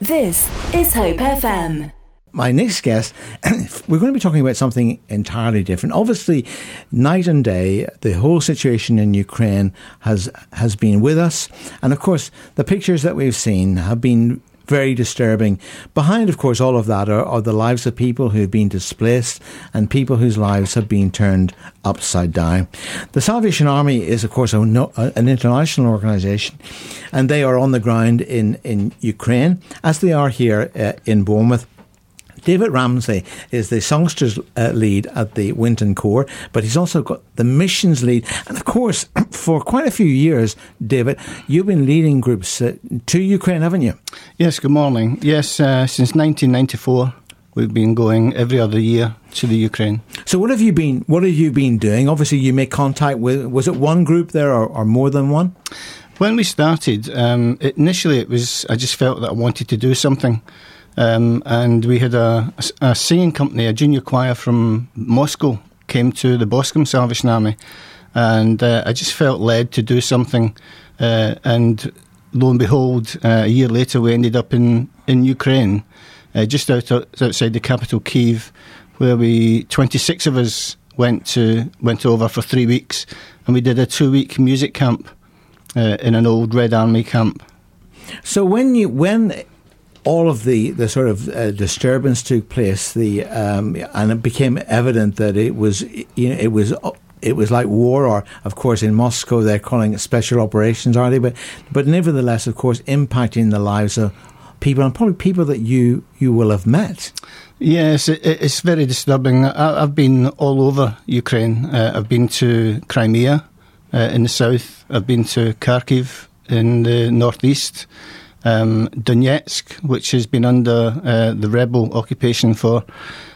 This is Hope FM. My next guest, we're going to be talking about something entirely different. Obviously, night and day, the whole situation in Ukraine has has been with us, and of course, the pictures that we've seen have been very disturbing. Behind, of course, all of that are, are the lives of people who have been displaced and people whose lives have been turned upside down. The Salvation Army is, of course, a, an international organisation, and they are on the ground in, in Ukraine, as they are here uh, in Bournemouth. David Ramsey is the songsters uh, lead at the Winton Corps, but he's also got the missions lead. And of course, for quite a few years, David, you've been leading groups uh, to Ukraine, haven't you? Yes, good morning. Yes, uh, since 1994. We've been going every other year to the Ukraine. So, what have you been? What have you been doing? Obviously, you make contact with. Was it one group there, or, or more than one? When we started, um, initially it was. I just felt that I wanted to do something. Um, and we had a, a, singing company, a junior choir from Moscow, came to the Boscombe Salvation Army, and uh, I just felt led to do something. Uh, and lo and behold, uh, a year later, we ended up in in Ukraine, uh, just out, outside the capital, Kiev, where we twenty six of us went to went over for three weeks, and we did a two week music camp uh, in an old Red Army camp. So when you when all of the, the sort of uh, disturbance took place, the um, and it became evident that it was you know, it was it was like war, or of course in Moscow they're calling it special operations, are they? But but nevertheless, of course, impacting the lives of people and probably people that you you will have met. Yes, it, it's very disturbing. I, have been all over Ukraine. Uh, I've been to Crimea uh, in the south. I've been to Kharkiv in the northeast um, Donetsk, which has been under uh, the rebel occupation for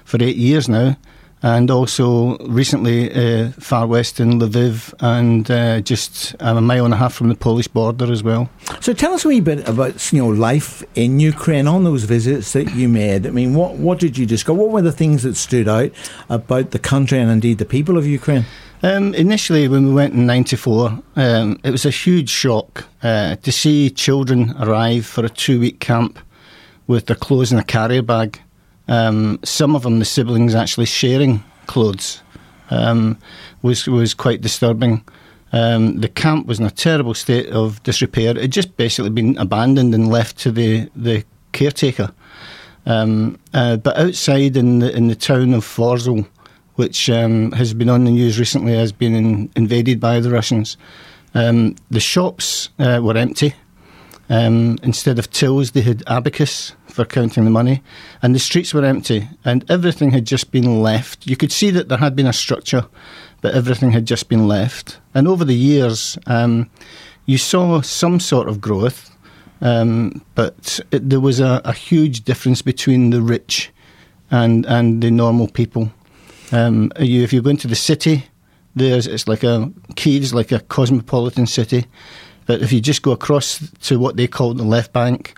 for eight years now, and also recently uh, far west in Lviv, and uh, just um, a mile and a half from the Polish border as well. So tell us a wee bit about you know life in Ukraine on those visits that you made. I mean, what what did you discover? What were the things that stood out about the country and indeed the people of Ukraine? Um, initially, when we went in '94, um, it was a huge shock uh, to see children arrive for a two-week camp with their clothes in a carrier bag. Um, some of them, the siblings, actually sharing clothes, um, was was quite disturbing. Um, the camp was in a terrible state of disrepair. It had just basically been abandoned and left to the the caretaker. Um, uh, but outside in the in the town of Vorzel, which um, has been on the news recently has been in, invaded by the Russians. Um, the shops uh, were empty. Um, instead of tills, they had abacus for counting the money, and the streets were empty, and everything had just been left. You could see that there had been a structure, but everything had just been left. And over the years, um, you saw some sort of growth, um, but it, there was a, a huge difference between the rich and and the normal people. Um, you, if you go into the city, there's it's like a Kiev's like a cosmopolitan city, but if you just go across to what they call the left bank,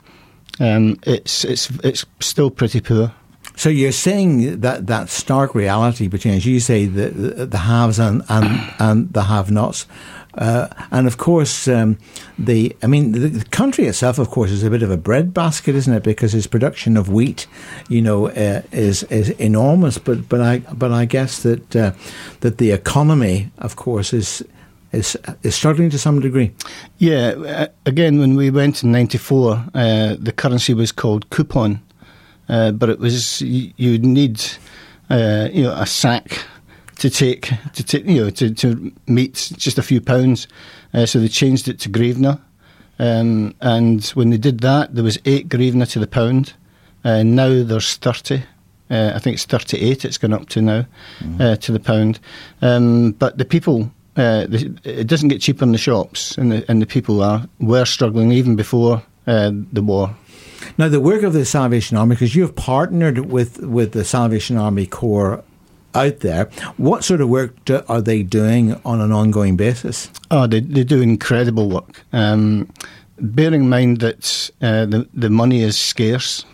um, it's it's it's still pretty poor. So you're saying that that stark reality between, as you say, the the, the haves and and, and the have-nots. Uh, and of course, um, the I mean, the, the, country itself, of course, is a bit of a breadbasket, isn't it? Because its production of wheat, you know, uh, is is enormous. But but I but I guess that uh, that the economy, of course, is. Is, is struggling to some degree. Yeah, uh, again, when we went in '94, uh, the currency was called coupon, uh, but it was you'd need you know a sack to take to take you know to, to meet just a few pounds. Uh, so they changed it to grivna, um, and when they did that, there was eight grivna to the pound. Uh, now there's thirty. Uh, I think it's thirty-eight. It's gone up to now mm-hmm. Uh, to the pound. Um, but the people. Uh, the, it doesn't get cheaper in the shops, and the, and the people are were struggling even before uh, the war. Now, the work of the Salvation Army, because you have partnered with, with the Salvation Army Corps out there. What sort of work do, are they doing on an ongoing basis? Oh, they, they do incredible work. Um, bearing in mind that uh, the, the money is scarce,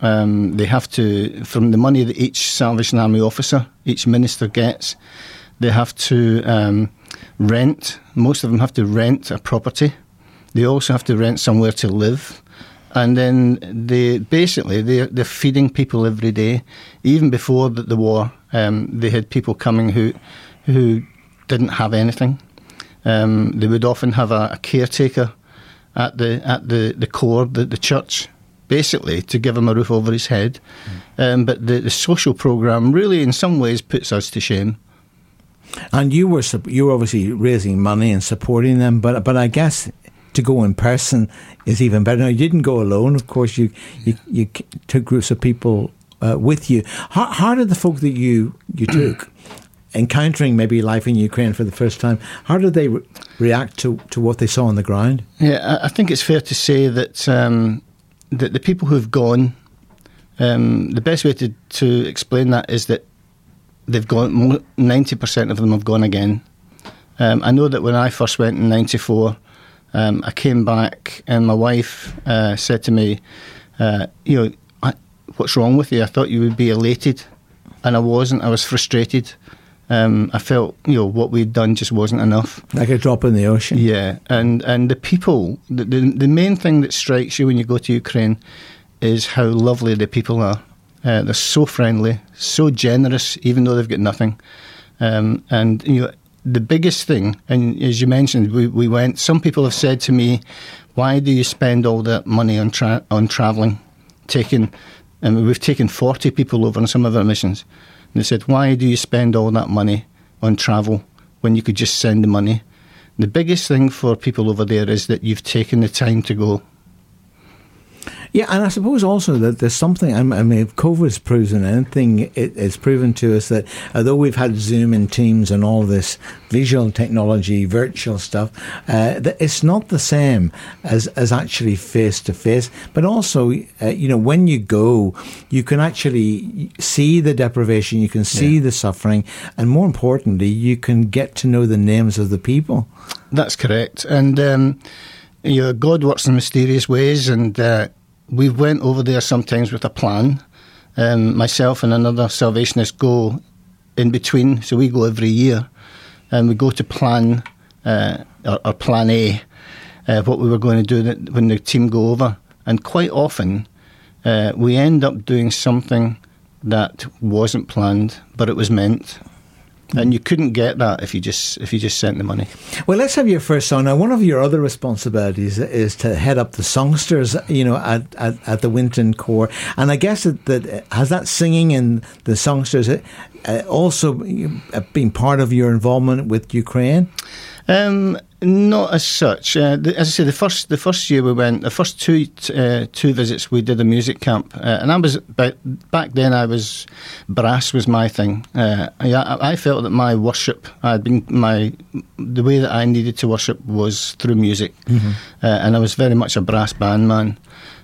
um, they have to, from the money that each Salvation Army officer, each minister gets, they have to um, rent. Most of them have to rent a property. They also have to rent somewhere to live. and then they basically they they're feeding people every day. Even before the, the war, um, they had people coming who who didn't have anything. Um, they would often have a, a, caretaker at the at the the Corps, the, the church, basically to give him a roof over his head. Mm. Um, but the, the social program really, in some ways, puts us to shame. And you were you were obviously raising money and supporting them, but but I guess to go in person is even better. Now you didn't go alone, of course. You you, you took groups of people uh, with you. How, how did the folk that you you took? encountering maybe life in Ukraine for the first time, how did they re- react to, to what they saw on the ground? Yeah, I think it's fair to say that um, that the people who've gone, um, the best way to, to explain that is that they've gone. Ninety percent of them have gone again. Um, I know that when I first went in '94, um, I came back and my wife uh, said to me, uh, "You know, I, what's wrong with you? I thought you would be elated, and I wasn't. I was frustrated." Um, I felt you know what we'd done just wasn't enough. Like a drop in the ocean. Yeah, and and the people, the the, the main thing that strikes you when you go to Ukraine is how lovely the people are. Uh, they're so friendly, so generous, even though they've got nothing. Um, and you know, the biggest thing, and as you mentioned, we, we went. Some people have said to me, "Why do you spend all that money on tra- on travelling, taking?" And we've taken forty people over on some of our missions and they said, Why do you spend all that money on travel when you could just send the money? The biggest thing for people over there is that you've taken the time to go. Yeah, and I suppose also that there's something. I mean, if COVID's proven anything, it, it's proven to us that although we've had Zoom and Teams and all this visual technology, virtual stuff, uh, that it's not the same as as actually face to face. But also, uh, you know, when you go, you can actually see the deprivation, you can see yeah. the suffering, and more importantly, you can get to know the names of the people. That's correct, and. Um, you know, God works in mysterious ways, and uh, we went over there sometimes with a plan. Um, myself and another Salvationist go in between, so we go every year, and we go to plan uh, or, or, plan A, uh, what we were going to do when the team go over, and quite often uh, we end up doing something that wasn't planned, but it was meant and you couldn't get that if you just if you just sent the money. Well, let's have your first song. Now, one of your other responsibilities is to head up the songsters, you know, at, at, at the Winton Corps, and I guess that, that has that singing and the songsters uh, also been part of your involvement with Ukraine. Um, not as such. Uh, the, as I say, the first the first year we went, the first two uh, two visits we did a music camp, uh, and I was back, back then. I was brass was my thing. Uh, I, I, felt that my worship I had been my the way that I needed to worship was through music, mm-hmm. Uh, and I was very much a brass band man.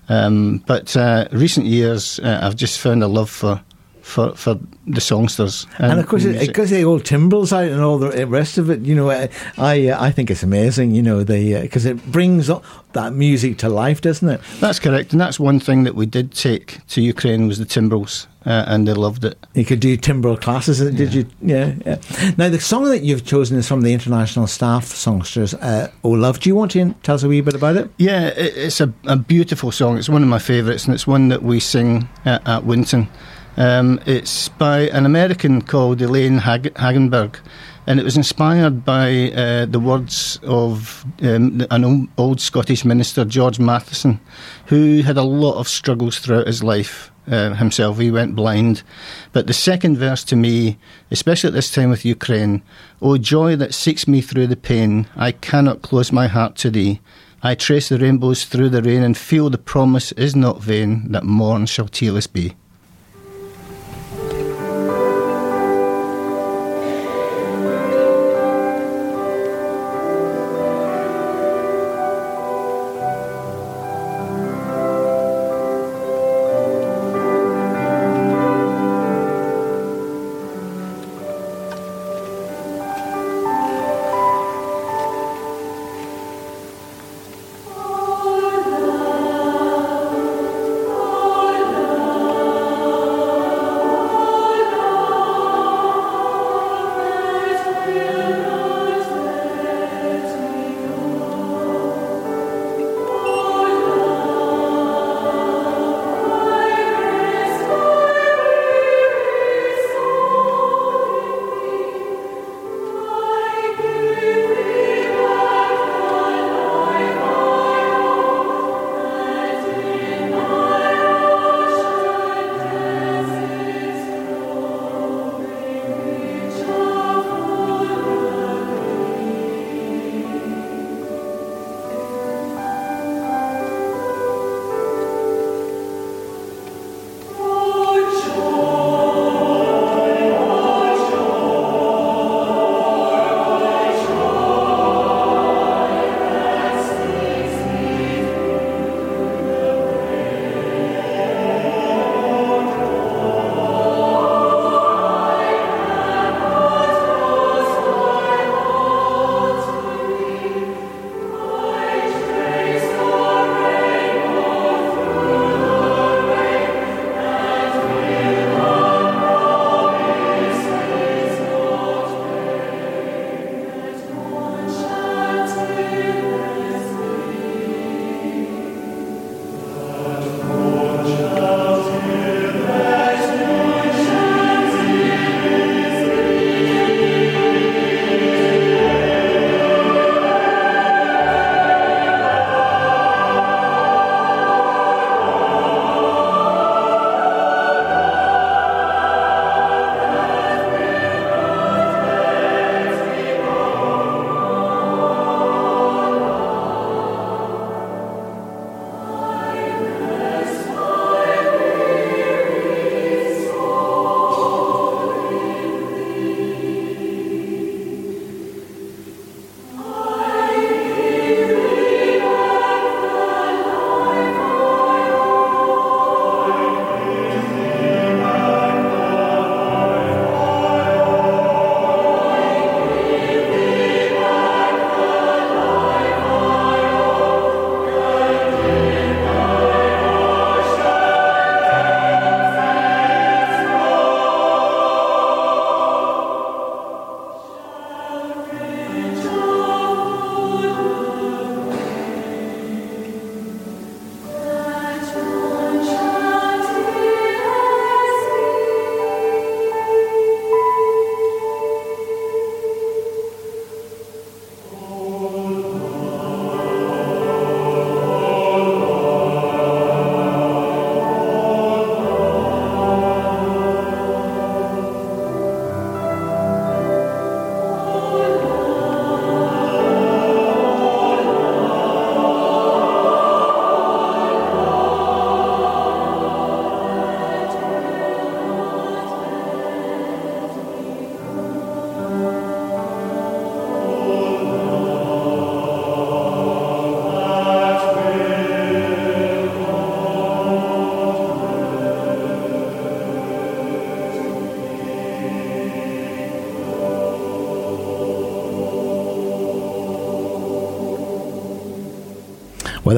Um, but uh, recent years, I've just found a love for for for the songsters. And, and of course, because the old timbrels out and all the rest of it, you know, I I, I think it's amazing, you know, because uh, it brings that music to life, doesn't it? That's correct, and that's one thing that we did take to Ukraine was the timbrels. Uh, and they loved it. You could do timbrel classes, did yeah. you? Yeah, yeah. Now, the song that you've chosen is from the International Staff Songsters, uh, Oh Love. Do you want to tell us a wee bit about it? Yeah, it, it's a, a, beautiful song. It's one of my favourites, and it's one that we sing at, at Winton. Um, it's by an American called Elaine Hag- Hagenberg, and it was inspired by uh, the words of um, an old Scottish minister, George Matheson, who had a lot of struggles throughout his life. Uh, himself, he went blind. But the second verse to me, especially at this time with Ukraine, O joy that seeks me through the pain, I cannot close my heart to thee. I trace the rainbows through the rain and feel the promise is not vain that morn shall tearless be.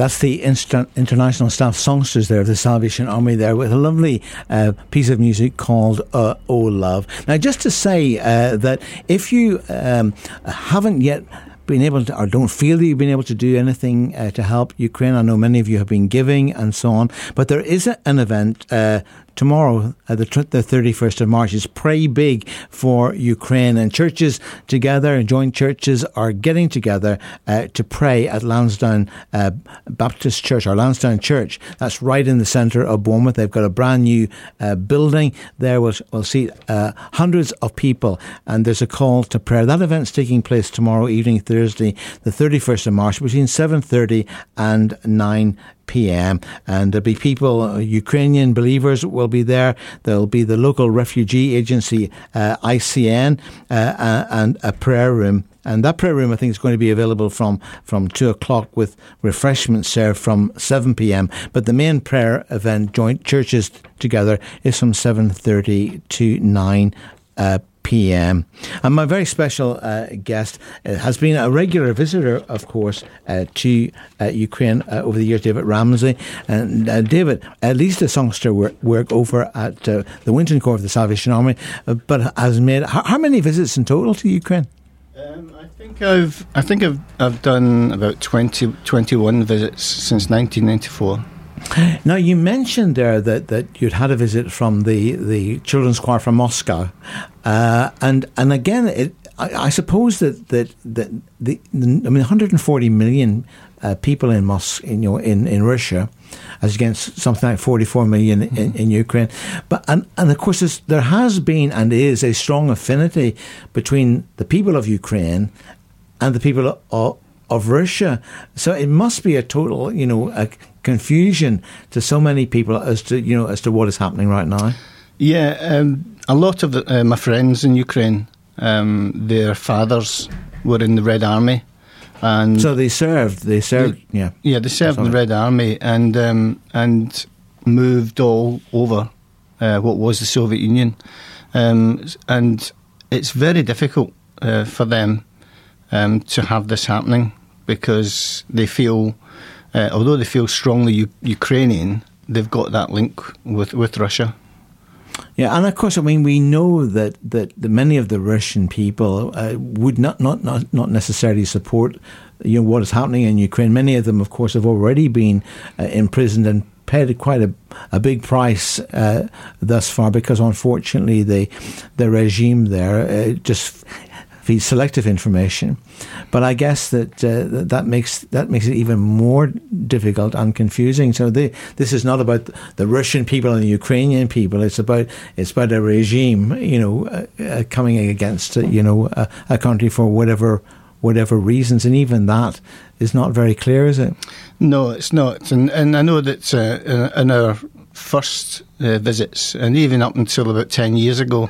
That's the Insta- International Staff Songsters there of the Salvation Army there with a lovely uh, piece of music called uh, Oh Love. Now, just to say uh, that if you um, haven't yet been able to, or don't feel that you've been able to do anything uh, to help Ukraine. I know many of you have been giving and so on, but there is a, an event uh, tomorrow, uh, the, the 31st of March, is Pray Big for Ukraine. And churches together, and joint churches, are getting together uh, to pray at Lansdowne uh, Baptist Church, or Lansdowne Church. That's right in the centre of Bournemouth. They've got a brand new uh, building there. We'll, we'll see uh, hundreds of people, and there's a call to prayer. That event's taking place tomorrow evening, Thursday, the 31st of March, between 7.30 and 9 p.m. And there'll be people, Ukrainian believers will be there. There'll be the local refugee agency, uh, ICN, uh, uh, and a prayer room. And that prayer room, I think, is going to be available from, from 2 o'clock with refreshments served from 7 p.m. But the main prayer event, joint churches together, is from 7.30 to 9 uh, p.m. And my very special uh, guest uh, has been a regular visitor, of course, uh, to uh, Ukraine uh, over the years, David Ramsey. And uh, David, at least a songster work, work over at the Winton Corps of the Salvation Army, but has made how, how, many visits in total to Ukraine? Um, I think I've I think I've I've done about 20, 21 visits since 1994. Now you mentioned there that, that you'd had a visit from the, the children's choir from Moscow, uh, and and again, it, I, I, suppose that that, that the, the I mean 140 million uh, people in Mos in, you know, in in Russia, as against something like 44 million in, mm-hmm. in Ukraine, but and and of course there has been and is a strong affinity between the people of Ukraine and the people of, of Russia. So it must be a total, you know, a confusion to so many people as to you know as to what is happening right now. Yeah, um, a lot of the, uh, my friends in Ukraine, um, their fathers were in the Red Army, and so they served. They served. They, yeah, yeah, they served in the Red Army and um, and moved all over uh, what was the Soviet Union, um, and it's very difficult uh, for them um, to have this happening because they feel, uh, although they feel strongly U- Ukrainian, they've got that link with, with Russia. Yeah, and of course, I mean, we know that, that many of the Russian people uh, would not, not, not, not necessarily support you know, what is happening in Ukraine. Many of them, of course, have already been uh, imprisoned and paid quite a, a big price uh, thus far because, unfortunately, the the regime there uh, just feed selective information. But I guess that uh, that makes that makes it even more difficult and confusing. So this is not about the Russian people and the Ukrainian people. It's about it's about a regime, you know, uh, uh, coming against uh, you know a, a country for whatever whatever reasons, and even that is not very clear, is it? No, it's not. And and I know that uh, in our first uh, visits, and even up until about ten years ago,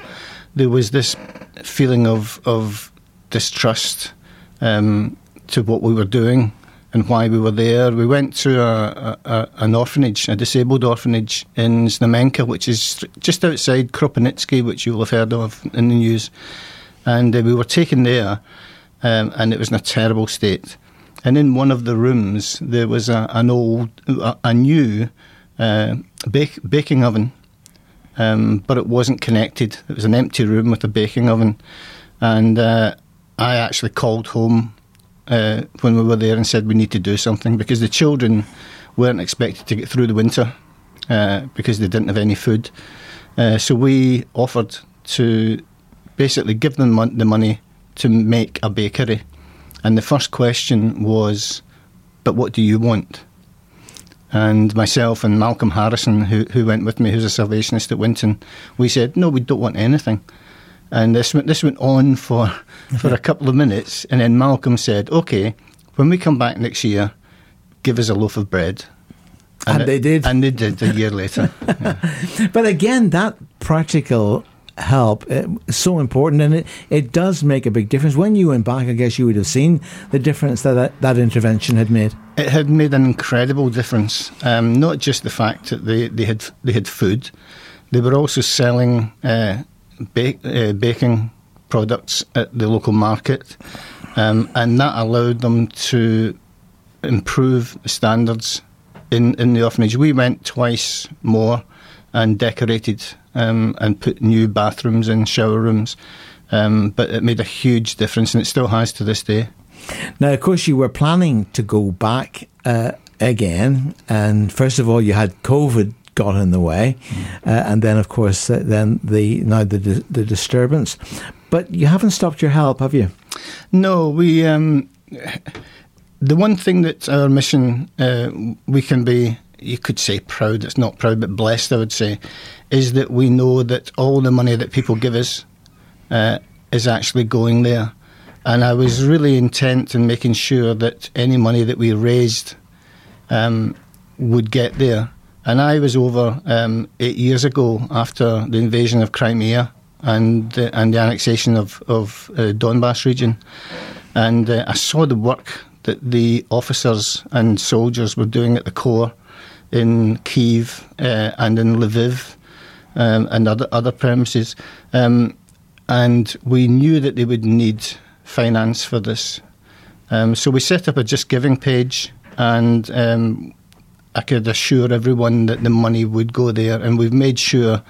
there was this feeling of of distrust um, to what we were doing and why we were there. We went to a, a, an orphanage, a disabled orphanage in Znamenka, which is just outside Kropyvnytsky, which you'll have heard of in the news. And uh, we were taken there, um, and it was in a terrible state. And in one of the rooms, there was a, an old, a, a new uh, bake, baking oven um, but it wasn't connected. It was an empty room with a baking oven, and uh, I actually called home uh, when we were there and said we need to do something because the children weren't expected to get through the winter uh, because they didn't have any food. Uh, so we offered to basically give them mon- the money to make a bakery, and the first question was, "But what do you want?" And myself and Malcolm Harrison, who, who went with me, who's a Salvationist at Winton, we said, no, we don't want anything. And this went, this went on for, for a couple of minutes, and then Malcolm said, okay, when we come back next year, give us a loaf of bread. And, and it, they did. And they did a year later. Yeah. but again, that practical help is uh, so important and it, it does make a big difference. When you went back, I guess you would have seen the difference that that, that intervention had made. It had made an incredible difference. Um, not just the fact that they, they had they had food, they were also selling uh, uh, baking products at the local market, um, and that allowed them to improve standards in, in the orphanage. We went twice more and decorated um, and put new bathrooms and shower rooms, um, but it made a huge difference, and it still has to this day. Now, of course, you were planning to go back uh, again, and first of all, you had COVID got in the way, uh, and then, of course, uh, then the now the the disturbance. But you haven't stopped your help, have you? No, we. Um, the one thing that our mission uh, we can be you could say proud it's not proud but blessed i would say is that we know that all the money that people give us uh, is actually going there. And i was really intent in making sure that any money that we raised um, would get there. And i was over um, eight years ago after the invasion of crimea and the, and the annexation of, of uh, donbass region. And uh, i saw the work that the officers and soldiers were doing at the Corps in Kiev uh, and in Lviv um, and other other premises, um, and we knew that they would need finance for this. Um, so we set up a Just Giving page, and um, I could assure everyone that the money would go there, and we've made sure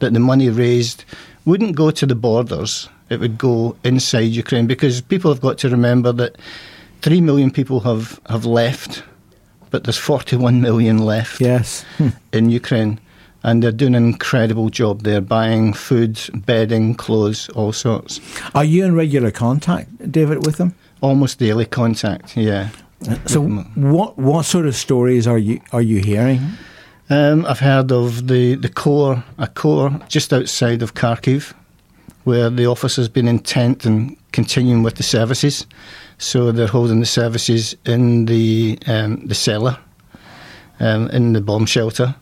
that the money raised wouldn't go to the borders; it would go inside Ukraine because people have got to remember that three million people have, have left, but there's 41 million left yes. Hmm. in Ukraine. And they're doing an incredible job. They're buying food, bedding, clothes, all sorts. Are you in regular contact, David, with them? Almost daily contact, yeah. So, what what sort of stories are you are you hearing? Um, I've heard of the the Corps, a Corps just outside of Kharkiv, where the office has been intent in continuing with the services. So they're holding the services in the um, the cellar, um, in the bomb shelter.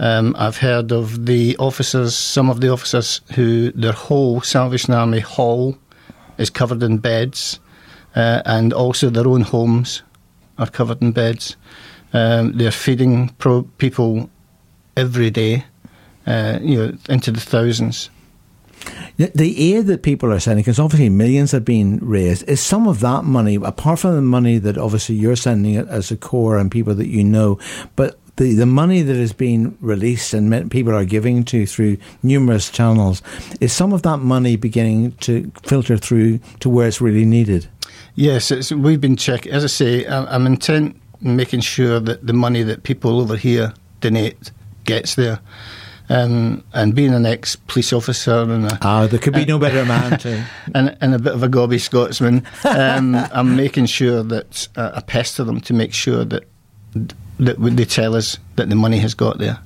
Um, I've heard of the officers, some of the officers who their whole Salvation Army hall is covered in beds, uh, and also their own homes are covered in beds. Um, they're feeding pro- people every day, uh, you know, into the thousands. The aid that people are sending, because obviously millions have been raised, is some of that money, apart from the money that obviously you're sending it as a Corps and people that you know, but the, the money that is being released and people are giving to through numerous channels, is some of that money beginning to filter through to where it's really needed? Yes, we've been checking. As I say, I'm intent in making sure that the money that people over here donate gets there. Um, and being an ex police officer and a, ah, there could be no better man to and, and a bit of a gobby Scotsman, um, I'm making sure that uh, I pester them to make sure that that they tell us that the money has got there.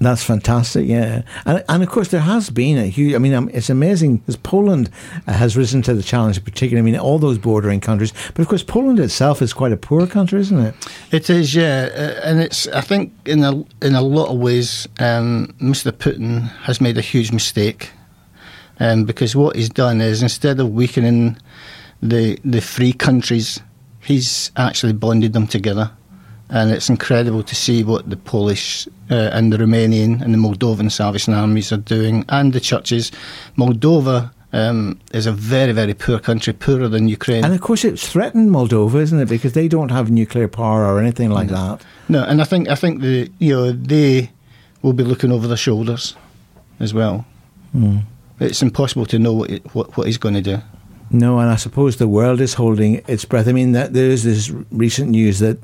That's fantastic, yeah. And, and of course, there has been a huge, I mean, um, it's amazing because Poland uh, has risen to the challenge in particular. I mean, all those bordering countries. But of course, Poland itself is quite a poor country, isn't it? It is, yeah. Uh, and it's, I think, in a, in a lot of ways, um, Mr. Putin has made a huge mistake. Um, because what he's done is instead of weakening the, the free countries, he's actually bonded them together and it's incredible to see what the Polish uh, and the Romanian and the Moldovan Salvation armies are doing, and the churches. Moldova um, is a very, very poor country, poorer than Ukraine. And of course, it's threatened Moldova, isn't it? Because they don't have nuclear power or anything like no. that. No, and I think I think the you know they will be looking over their shoulders as well. Mm. It's impossible to know what, it, what what he's going to do. No, and I suppose the world is holding its breath. I mean, there is this recent news that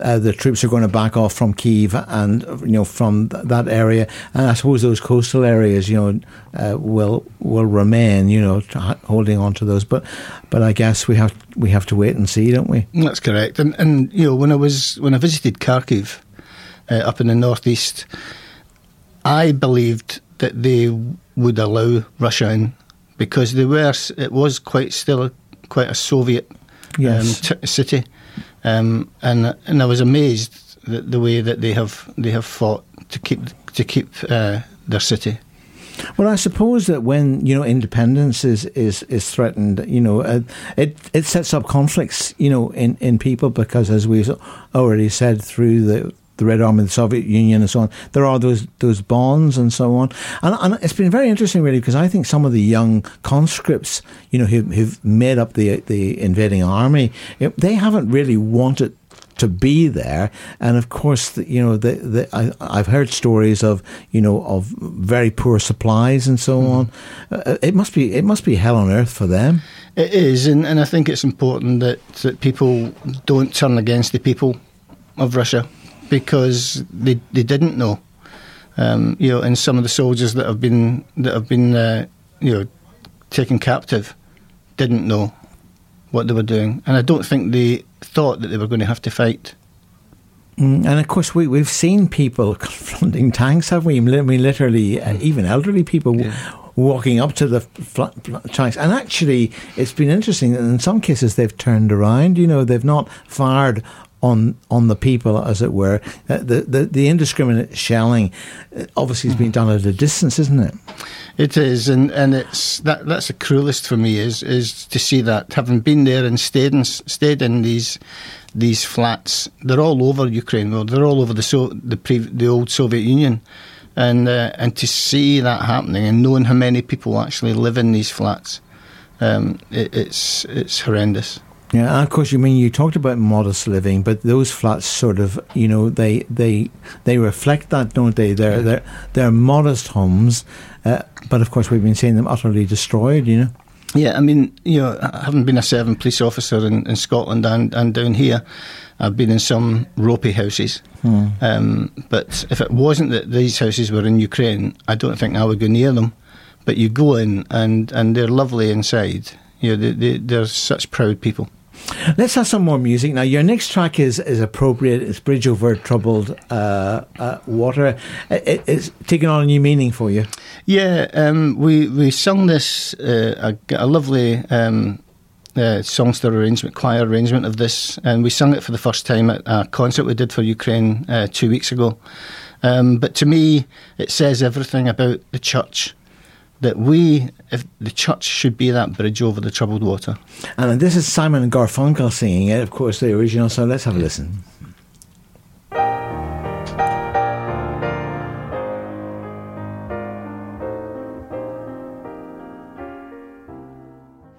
uh, the troops are going to back off from Kiev and you know from th- that area, and I suppose those coastal areas, you know, uh, will will remain, you know, holding on to those. But but I guess we have we have to wait and see, don't we? That's correct. And and you know, when I was when I visited Kharkiv uh, up in the northeast, I believed that they would allow Russia in because they were it was quite still a, quite a Soviet yes. um, t- city, um, and and I was amazed that the way that they have they have fought to keep to keep uh, their city. Well, I suppose that when you know independence is is, is threatened, you know, uh, it it sets up conflicts, you know, in, in people because, as we've already said, through the the Red Army, the Soviet Union, and so on. There are those those bonds and so on, and, and it's been very interesting, really, because I think some of the young conscripts, you know, who, who've made up the the invading army, they haven't really wanted to be there. And of course, the, you know, the, the, I, I've heard stories of you know of very poor supplies and so on. Uh, it must be it must be hell on earth for them. It is, and, and I think it's important that, that people don't turn against the people of Russia because they they didn't know. Um, you know, and some of the soldiers that have been that have been uh, you know taken captive didn't know what they were doing, and I don't think they thought that they were going to have to fight. Mm, and of course, we, we've seen people confronting tanks, have we? I mean, literally, uh, even elderly people w- walking up to the fl- fl- tanks. And actually, it's been interesting that in some cases they've turned around. You know, they've not fired on on the people, as it were. Uh, the, the the indiscriminate shelling uh, obviously has been done at a distance, isn't it? It is, and, and it's that that's the cruelest for me is is to see that having been there and stayed in stayed in these these flats. They're all over Ukraine. Well, they're all over the so the pre, the old Soviet Union, and uh, and to see that happening and knowing how many people actually live in these flats, um, it, it's it's horrendous. Yeah, and of course, you mean you talked about modest living, but those flats sort of, you know, they they they reflect that, don't they? They're they're they're modest homes, uh, but of course, we've been seeing them utterly destroyed. You know. Yeah, I mean, you know, having been a serving police officer in, in Scotland and, and down here, I've been in some ropey houses. Hmm. Um, but if it wasn't that these houses were in Ukraine, I don't think I would go near them. But you go in and, and they're lovely inside. You know, they, they, they're such proud people. Let's have some more music now. Your next track is is appropriate. It's "Bridge Over Troubled uh, uh, Water." It, it's taken on a new meaning for you. Yeah, um, we we sung this uh, a, a, lovely um, uh, songster arrangement, choir arrangement of this, and we sung it for the first time at a concert we did for Ukraine uh, two weeks ago. Um, but to me, it says everything about the church that we, if the church should be that bridge over the troubled water. And this is Simon and Garfunkel singing it, of course, the original. So let's have a listen.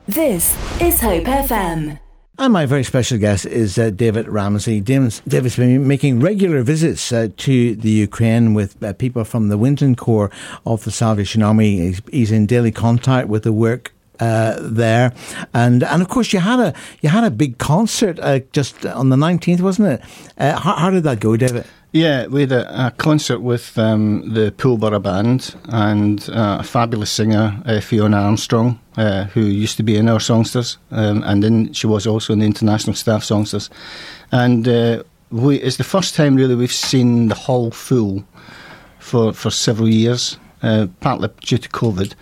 This is Hope FM. And my very special guest is uh, David Ramsey. David's, David's been making regular visits uh, to the Ukraine with uh, people from the Winton Corps of the Salvation Army. He's, he's in daily contact with the work uh, there, and and of course you had a you had a big concert uh, just on the nineteenth, wasn't it? Uh, how, how, did that go, David? Yeah, we had a, a concert with um, the Poolborough Band and uh, a fabulous singer, uh, Fiona Armstrong, uh, who used to be in our songsters, um, and then she was also in the international staff songsters. And uh, we, it's the first time really we've seen the hall full for, for several years, uh, partly due to COVID,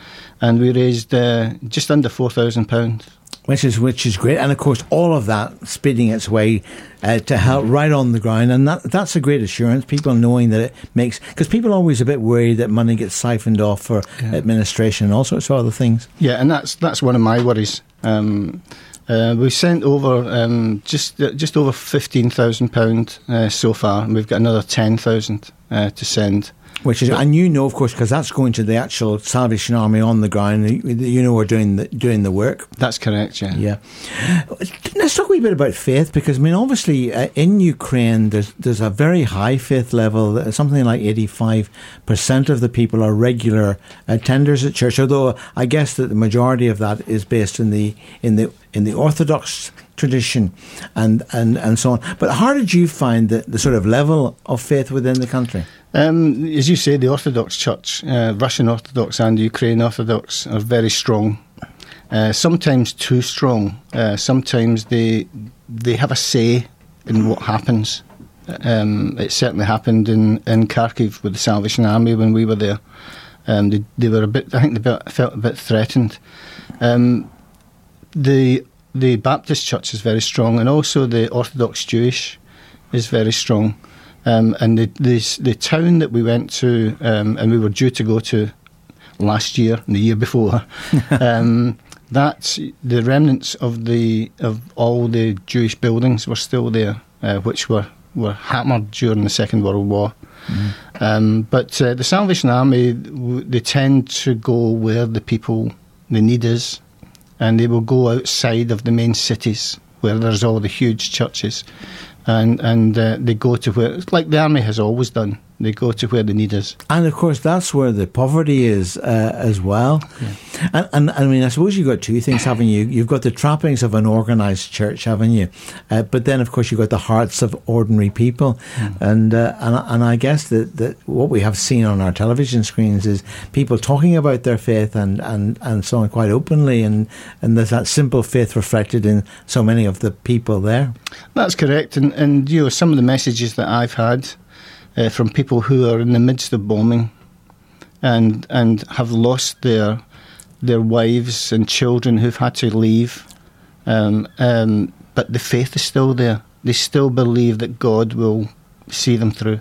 and we raised uh, just under four thousand pounds which is which is great, and of course all of that speeding its way uh, to help right on the ground, and that that's a great assurance. People knowing that it makes because people are always a bit worried that money gets siphoned off for yeah. administration and all sorts of other things. Yeah, and that's that's one of my worries. Um, uh, we sent over um, just uh, just over fifteen thousand uh, pound so far, and we've got another ten thousand uh, to send. Which is, and you know, of course, because that's going to the actual Salvation Army on the ground. You know, we're doing the doing the work. That's correct. Yeah. Yeah. Let's talk a wee bit about faith, because I mean, obviously, uh, in Ukraine, there's there's a very high faith level. Something like eighty five percent of the people are regular attenders at church. Although I guess that the majority of that is based in the in the in the Orthodox tradition and, and, and so on. But how did you find the, the sort of level of faith within the country? Um, as you say, the Orthodox Church, uh, Russian Orthodox and Ukraine Orthodox, are very strong. Uh, sometimes too strong. Uh, sometimes they they have a say in what happens. Um, it certainly happened in, in Kharkiv with the Salvation Army when we were there. Um, they, they were a bit. I think they felt a bit threatened. Um, the the Baptist Church is very strong, and also the Orthodox Jewish is very strong. Um, and the, the, the town that we went to, um, and we were due to go to last year and the year before, um, that's the remnants of the of all the Jewish buildings were still there, uh, which were were hammered during the Second World War. Mm-hmm. Um, but uh, the Salvation Army, they tend to go where the people, the need is, and they will go outside of the main cities where there's all the huge churches and and uh, they go to where, like the army has always done. They go to where the need is. And of course, that's where the poverty is uh, as well. Yeah. And, and, I mean, I suppose you've got two things, haven't you? You've got the trappings of an organised church, haven't you? Uh, but then, of course, you've got the hearts of ordinary people. Mm. And, uh, and and I guess that, that what we have seen on our television screens is people talking about their faith and, and, and so on quite openly. And, and there's that simple faith reflected in so many of the people there. That's correct. And, and you know, some of the messages that I've had uh, from people who are in the midst of bombing and and have lost their their wives and children who've had to leave, um, um, but the faith is still there. They still believe that God will see them through.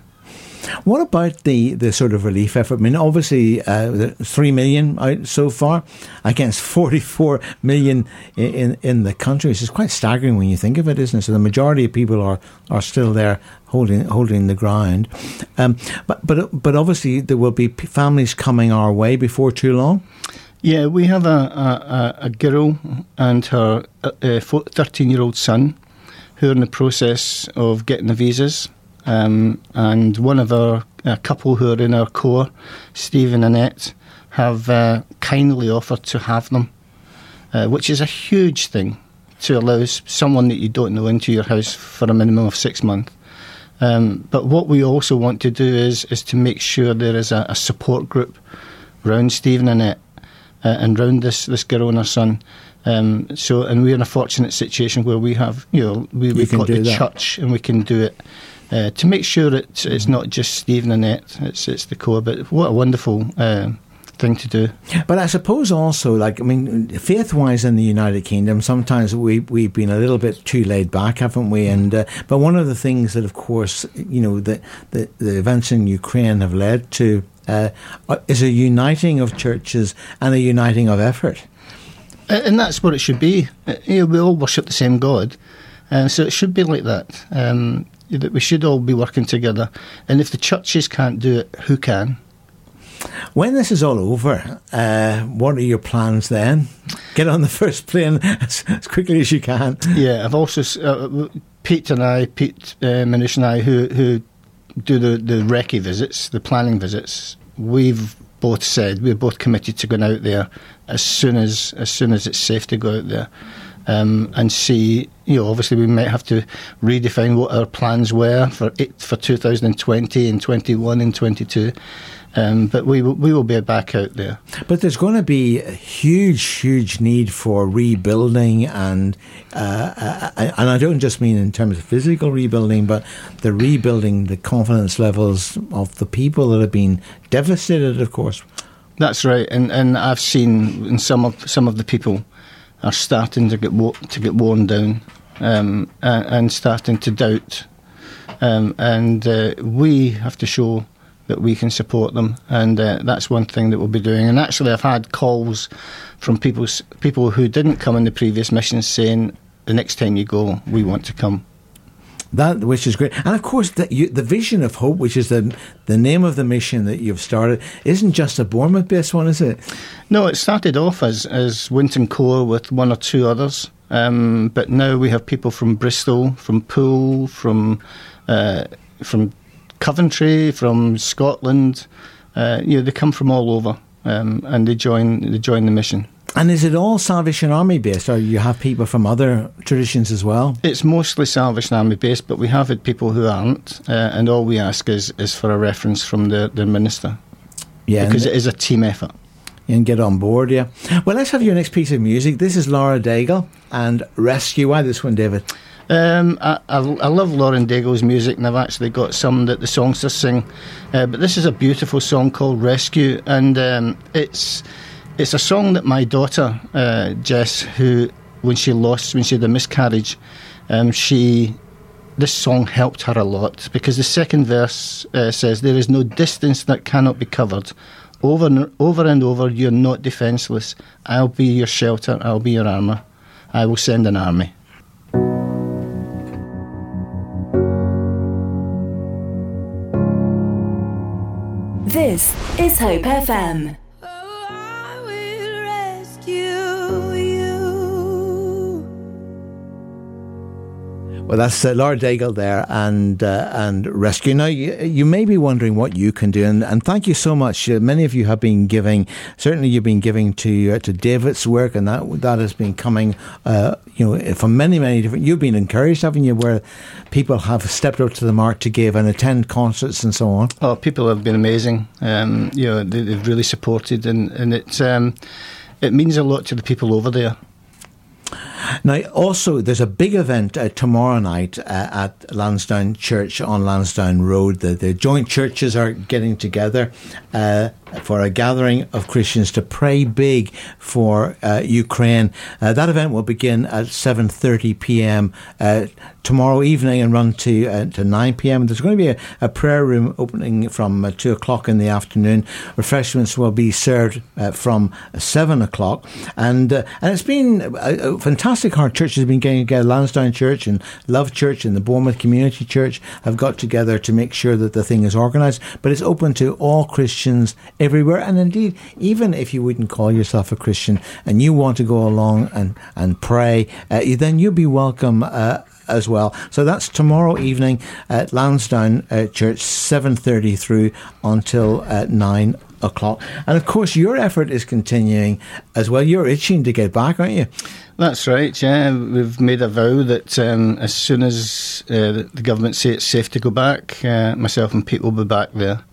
What about the, the sort of relief effort? I mean, obviously, uh, three million out so far against 44 million in, in, in the country, is quite staggering when you think of it, isn't it? So the majority of people are, are still there holding holding the ground. Um, but but but obviously, there will be families coming our way before too long. Yeah, we have a, a, a girl and her uh, 13 year old son who are in the process of getting the visas. Um, and one of our a couple who are in our Corps, Steve and Annette, have uh, kindly offered to have them, uh, which is a huge thing to allow someone that you don't know into your house for a minimum of six months. Um, but what we also want to do is is to make sure there is a, a support group around Steve and Annette uh, and round this this girl and her son. Um, so, and we're in a fortunate situation where we have, you know, we, we've got the that. church and we can do it uh, to make sure it's, it's not just Steve and Annette, it's, it's the corps. But what a wonderful uh, thing to do. But I suppose also, like, I mean, faith wise in the United Kingdom, sometimes we, we've been a little bit too laid back, haven't we? And uh, But one of the things that, of course, you know, the, the, the events in Ukraine have led to uh, is a uniting of churches and a uniting of effort. And that's what it should be. Uh, you know, we all worship the same God. And so it should be like that. Um, that we should all be working together. And if the churches can't do it, who can? When this is all over, uh, what are your plans then? Get on the first plane as, as quickly as you can. Yeah, I've also uh, Pete and I, Pete uh, Minush and I, who who do the the recce visits, the planning visits. We've both said we're both committed to going out there as soon as as soon as it's safe to go out there um, and see. You know, obviously we might have to redefine what our plans were for it, for 2020 and 21 and 22. Um, but we will, we will be back out there. But there's going to be a huge, huge need for rebuilding, and uh, uh, and I don't just mean in terms of physical rebuilding, but the rebuilding the confidence levels of the people that have been devastated, of course. That's right, and and I've seen in some of some of the people are starting to get wo- to get worn down um, and, and, starting to doubt. Um, and uh, we have to show that we can support them, and uh, that's one thing that we'll be doing. And actually, I've had calls from people people who didn't come in the previous missions saying, "The next time you go, we want to come." That which is great, and of course the, you, the vision of hope, which is the the name of the mission that you've started, isn't just a Bournemouth-based one, is it? No, it started off as as Winton Corps with one or two others, um, but now we have people from Bristol, from Poole, from uh, from Coventry, from Scotland. Uh, you know, they come from all over, um, and they join they join the mission. And is it all Salvation Army based, or you have people from other traditions as well? It's mostly Salvation Army based, but we have had people who aren't, uh, and all we ask is, is for a reference from the, the minister. Yeah, because it is a team effort. And get on board, yeah. Well, let's have your next piece of music. This is Lauren Daigle and Rescue. Why this one, David? Um, I, I, I, love Lauren Daigle's music, and I've actually got some that the songsters sing. Uh, but this is a beautiful song called Rescue, and um, it's it's a song that my daughter, uh, Jess, who when she lost, when she had a miscarriage, um, she this song helped her a lot because the second verse uh, says, "There is no distance that cannot be covered." Over and over and over, you're not defenseless. I'll be your shelter. I'll be your armor. I will send an army. This is Hope FM. Well, that's uh, Lauren Daigle there and uh, and Rescue. Now, you, you, may be wondering what you can do, and, and thank you so much. Uh, many of you have been giving. Certainly, you've been giving to uh, to David's work, and that that has been coming, uh, you know, from many many different. You've been encouraged, haven't you, where people have stepped up to the mark to give and attend concerts and so on. Oh, people have been amazing. Um, you know, they, have really supported, and and it's um, it means a lot to the people over there. Now, also, there's a big event uh, tomorrow night uh, at Lansdowne Church on Lansdowne Road. The, the joint churches are getting together uh, for a gathering of Christians to pray big for uh, Ukraine. Uh, that event will begin at 7:30 p.m. Uh, tomorrow evening and run to uh, to 9 p.m. There's going to be a, a prayer room opening from uh, 2 o'clock in the afternoon. Refreshments will be served uh, from 7 o'clock, and and it's been a, a fantastic. Our churches have been getting together. Lansdowne Church and Love Church and the Bournemouth Community Church have got together to make sure that the thing is organised. But it's open to all Christians everywhere. And indeed, even if you wouldn't call yourself a Christian and you want to go along and, and pray, uh, then you'll be welcome. As well. So that's tomorrow evening at Lansdowne uh, Church, 7.30 through until uh, 9 o'clock. And of course, your effort is continuing as well. You're itching to get back, aren't you? That's right, yeah. We've made a vow that um, as soon as uh, the government say it's safe to go back, uh, myself and Pete will be back there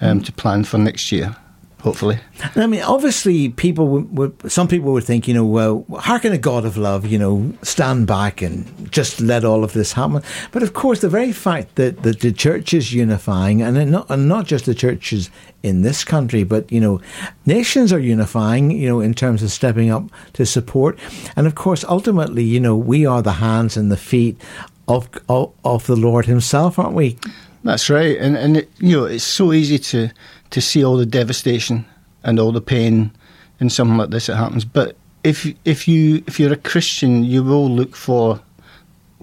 um, to plan for next year hopefully. I mean, obviously, people would, some people would think, you know, well, how can a God of love, you know, stand back and just let all of this happen? But of course, the very fact that, that the church is unifying, and not, and not just the churches in this country, but, you know, nations are unifying, you know, in terms of stepping up to support. And of course, ultimately, you know, we are the hands and the feet of, of, of the Lord Himself, aren't we? That's right, and and it, you know it's so easy to to see all the devastation and all the pain in something like this that happens. But if if you if you're a Christian, you will look for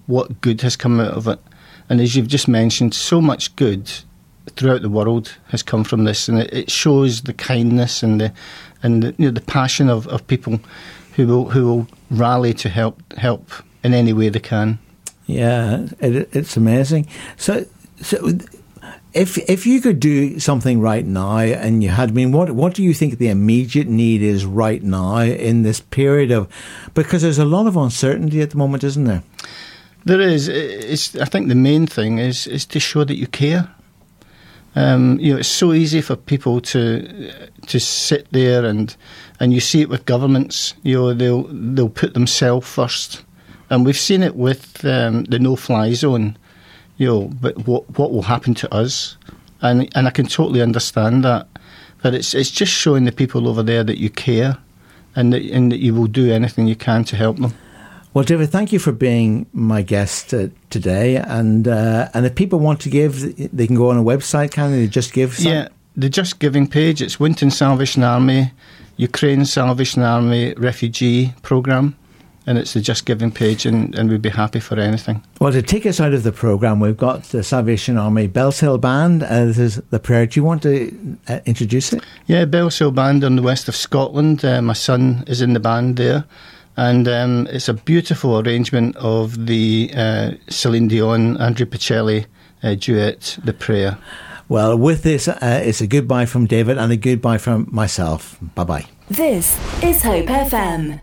what good has come out of it. And as you've just mentioned, so much good throughout the world has come from this, and it, it shows the kindness and the and the, you know, the passion of, of people who will who will rally to help help in any way they can. Yeah, it, it's amazing. So so if if you could do something right now, and you had, I mean, what what do you think the immediate need is right now in this period of, because there's a lot of uncertainty at the moment, isn't there? There is. It's. I think the main thing is is to show that you care. Um, you know, it's so easy for people to to sit there and and you see it with governments. You know, they'll they'll put themselves first, and we've seen it with um, the no fly zone you know, but what what will happen to us? And and I can totally understand that. But it's it's just showing the people over there that you care, and that and that you will do anything you can to help them. Well, David, thank you for being my guest uh, today. And uh, and if people want to give, they can go on a website. Can they just give? Some? Yeah, the Just Giving page. It's Winton Salvation Army, Ukraine Salvation Army Refugee Program and it's the Just Giving page, and, and we'd be happy for anything. Well, to take us out of the programme, we've got the Salvation Army Bellshill Band. Uh, this is the prayer. Do you want to uh, introduce it? Yeah, Bellshill Band in the west of Scotland. Uh, my son is in the band there. And um, it's a beautiful arrangement of the uh, Celine Dion, Andrea Bocelli uh, duet, The Prayer. Well, with this, uh, it's a goodbye from David and a goodbye from myself. Bye bye. This is Hope FM.